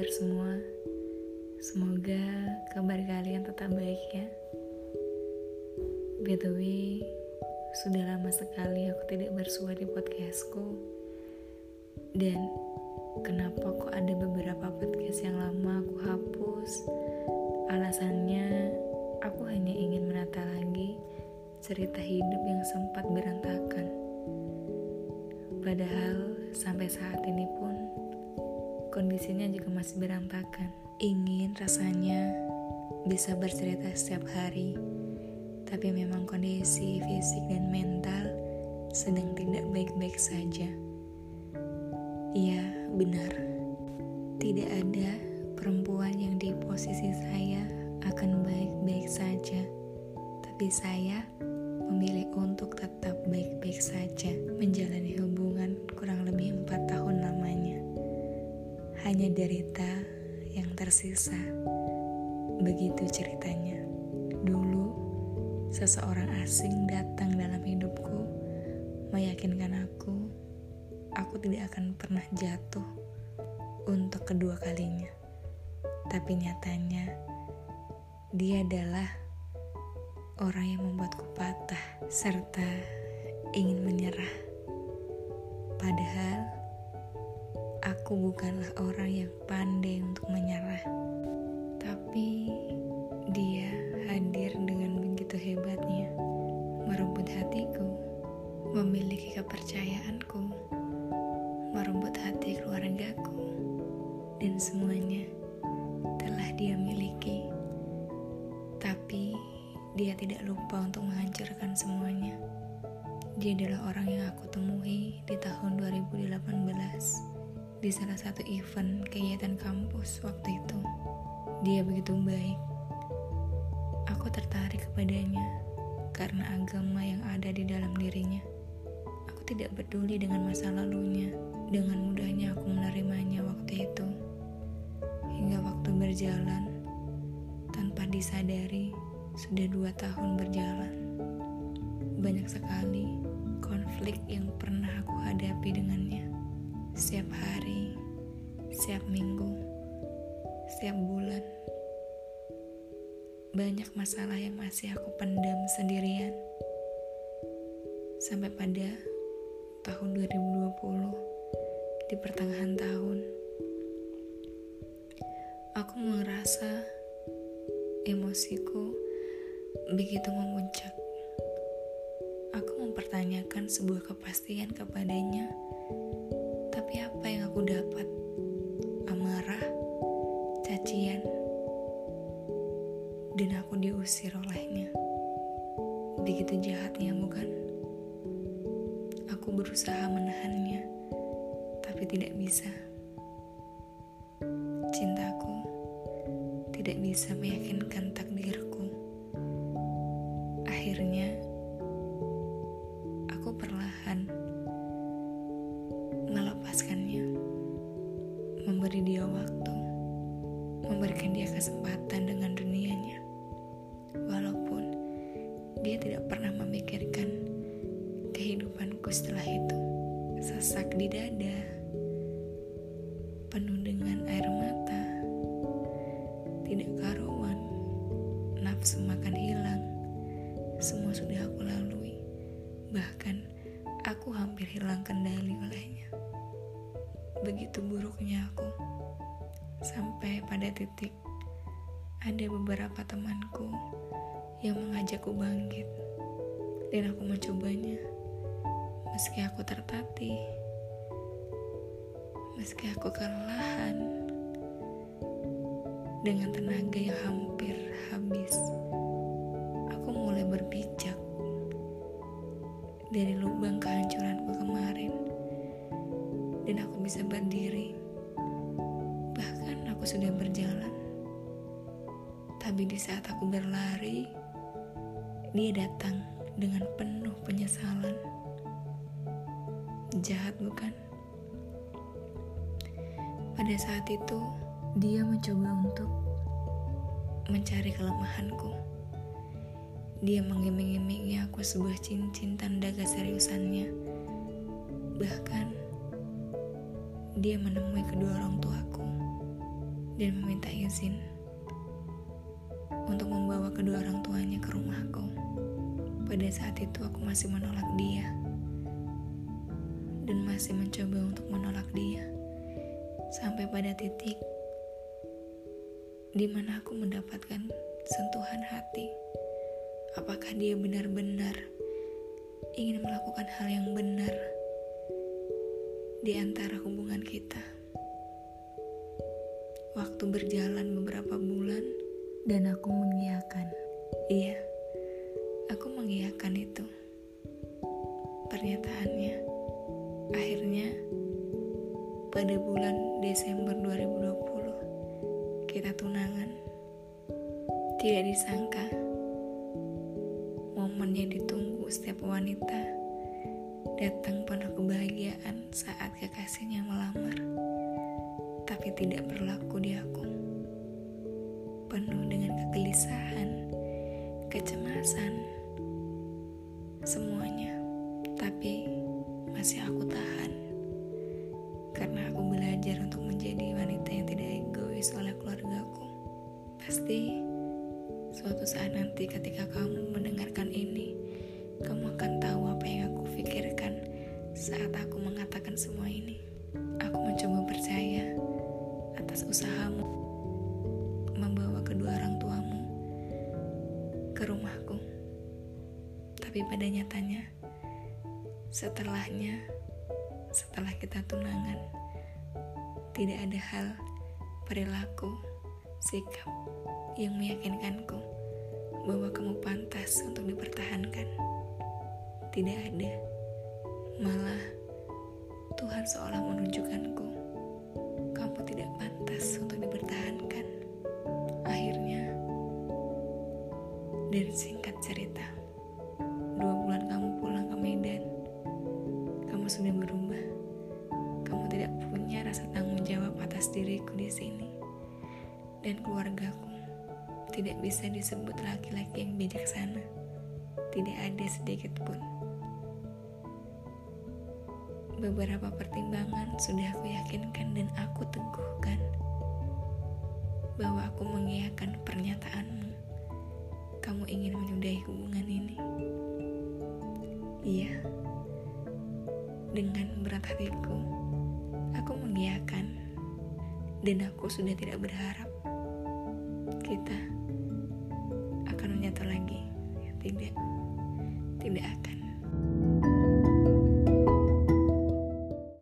kabar semua? Semoga kabar kalian tetap baik ya. BTW, sudah lama sekali aku tidak bersuara di podcastku. Dan kenapa kok ada beberapa podcast yang lama aku hapus? Alasannya, aku hanya ingin menata lagi cerita hidup yang sempat berantakan. Padahal sampai saat ini pun kondisinya juga masih berantakan. Ingin rasanya bisa bercerita setiap hari, tapi memang kondisi fisik dan mental sedang tidak baik-baik saja. Iya, benar. Tidak ada perempuan yang di posisi saya akan baik-baik saja. Tapi saya memilih untuk derita yang tersisa. Begitu ceritanya. Dulu, seseorang asing datang dalam hidupku, meyakinkan aku, aku tidak akan pernah jatuh untuk kedua kalinya. Tapi nyatanya, dia adalah orang yang membuatku patah serta ingin menyerah. Padahal, Aku bukanlah orang yang pandai untuk menyerah, tapi dia hadir dengan begitu hebatnya, merebut hatiku, memiliki kepercayaanku, merebut hati keluargaku, dan semuanya telah dia miliki. Tapi dia tidak lupa untuk menghancurkan semuanya. Dia adalah orang yang aku temui di tahun 2018 di salah satu event kegiatan kampus waktu itu. Dia begitu baik. Aku tertarik kepadanya karena agama yang ada di dalam dirinya. Aku tidak peduli dengan masa lalunya. Dengan mudahnya aku menerimanya waktu itu. Hingga waktu berjalan, tanpa disadari, sudah dua tahun berjalan. Banyak sekali konflik yang pernah aku hadapi dengannya setiap hari, setiap minggu, setiap bulan. Banyak masalah yang masih aku pendam sendirian. Sampai pada tahun 2020, di pertengahan tahun, aku merasa emosiku begitu memuncak. Aku mempertanyakan sebuah kepastian kepadanya tapi apa yang aku dapat? Amarah, cacian, dan aku diusir olehnya. Begitu jahatnya, bukan? Aku berusaha menahannya, tapi tidak bisa. Cintaku tidak bisa meyakinkan takdirku. Akhirnya, aku perlahan memberi dia waktu, memberikan dia kesempatan dengan dunianya. Walaupun dia tidak pernah memikirkan kehidupanku setelah itu, sesak di dada, penuh dengan air mata, tidak karuan, nafsu makan hilang, semua sudah aku lalui, bahkan aku hampir hilang kendali olehnya. Begitu buruknya aku, sampai pada titik ada beberapa temanku yang mengajakku bangkit, dan aku mencobanya. Meski aku tertatih, meski aku kelelahan, dengan tenaga yang hampir habis, aku mulai berpijak. Dari lubang kehancuranku bisa berdiri. Bahkan aku sudah berjalan. Tapi di saat aku berlari dia datang dengan penuh penyesalan. Jahat bukan? Pada saat itu dia mencoba untuk mencari kelemahanku. Dia mengiming-imingi aku sebuah cincin tanda keseriusannya. Bahkan, dia menemui kedua orang tuaku. dan meminta izin untuk membawa kedua orang tuanya ke rumahku. Pada saat itu aku masih menolak dia dan masih mencoba untuk menolak dia sampai pada titik di mana aku mendapatkan sentuhan hati. Apakah dia benar-benar ingin melakukan hal yang benar di antara hubungan kita? Waktu berjalan beberapa bulan dan aku mengiyakan. Iya, aku mengiyakan itu. Pernyataannya, akhirnya pada bulan Desember 2020 kita tunangan. Tidak disangka momen yang ditunggu setiap wanita datang penuh kebahagiaan kekasihnya melamar tapi tidak berlaku di aku. Penuh dengan kegelisahan, kecemasan, semuanya. Tapi masih aku tahan. Karena aku belajar untuk menjadi wanita yang tidak egois oleh keluargaku. Pasti suatu saat nanti ketika kamu mendengarkan ini, kamu akan tahu apa yang aku pikirkan saat aku mengatakan semua ini. Aku mencoba percaya atas usahamu membawa kedua orang tuamu ke rumahku. Tapi pada nyatanya, setelahnya, setelah kita tunangan, tidak ada hal, perilaku, sikap yang meyakinkanku bahwa kamu pantas untuk dipertahankan. Tidak ada, malah Tuhan seolah menunjukkanku tidak pantas untuk dipertahankan. Akhirnya, dari singkat cerita, dua bulan kamu pulang ke Medan, kamu sudah berubah. Kamu tidak punya rasa tanggung jawab atas diriku di sini. Dan keluargaku tidak bisa disebut laki-laki yang bijaksana. Tidak ada sedikit pun beberapa pertimbangan sudah aku yakinkan dan aku teguhkan bahwa aku mengiyakan pernyataanmu. Kamu ingin menyudahi hubungan ini. Iya, dengan berat hatiku, aku mengiyakan dan aku sudah tidak berharap kita akan menyatu lagi. Tidak, tidak akan.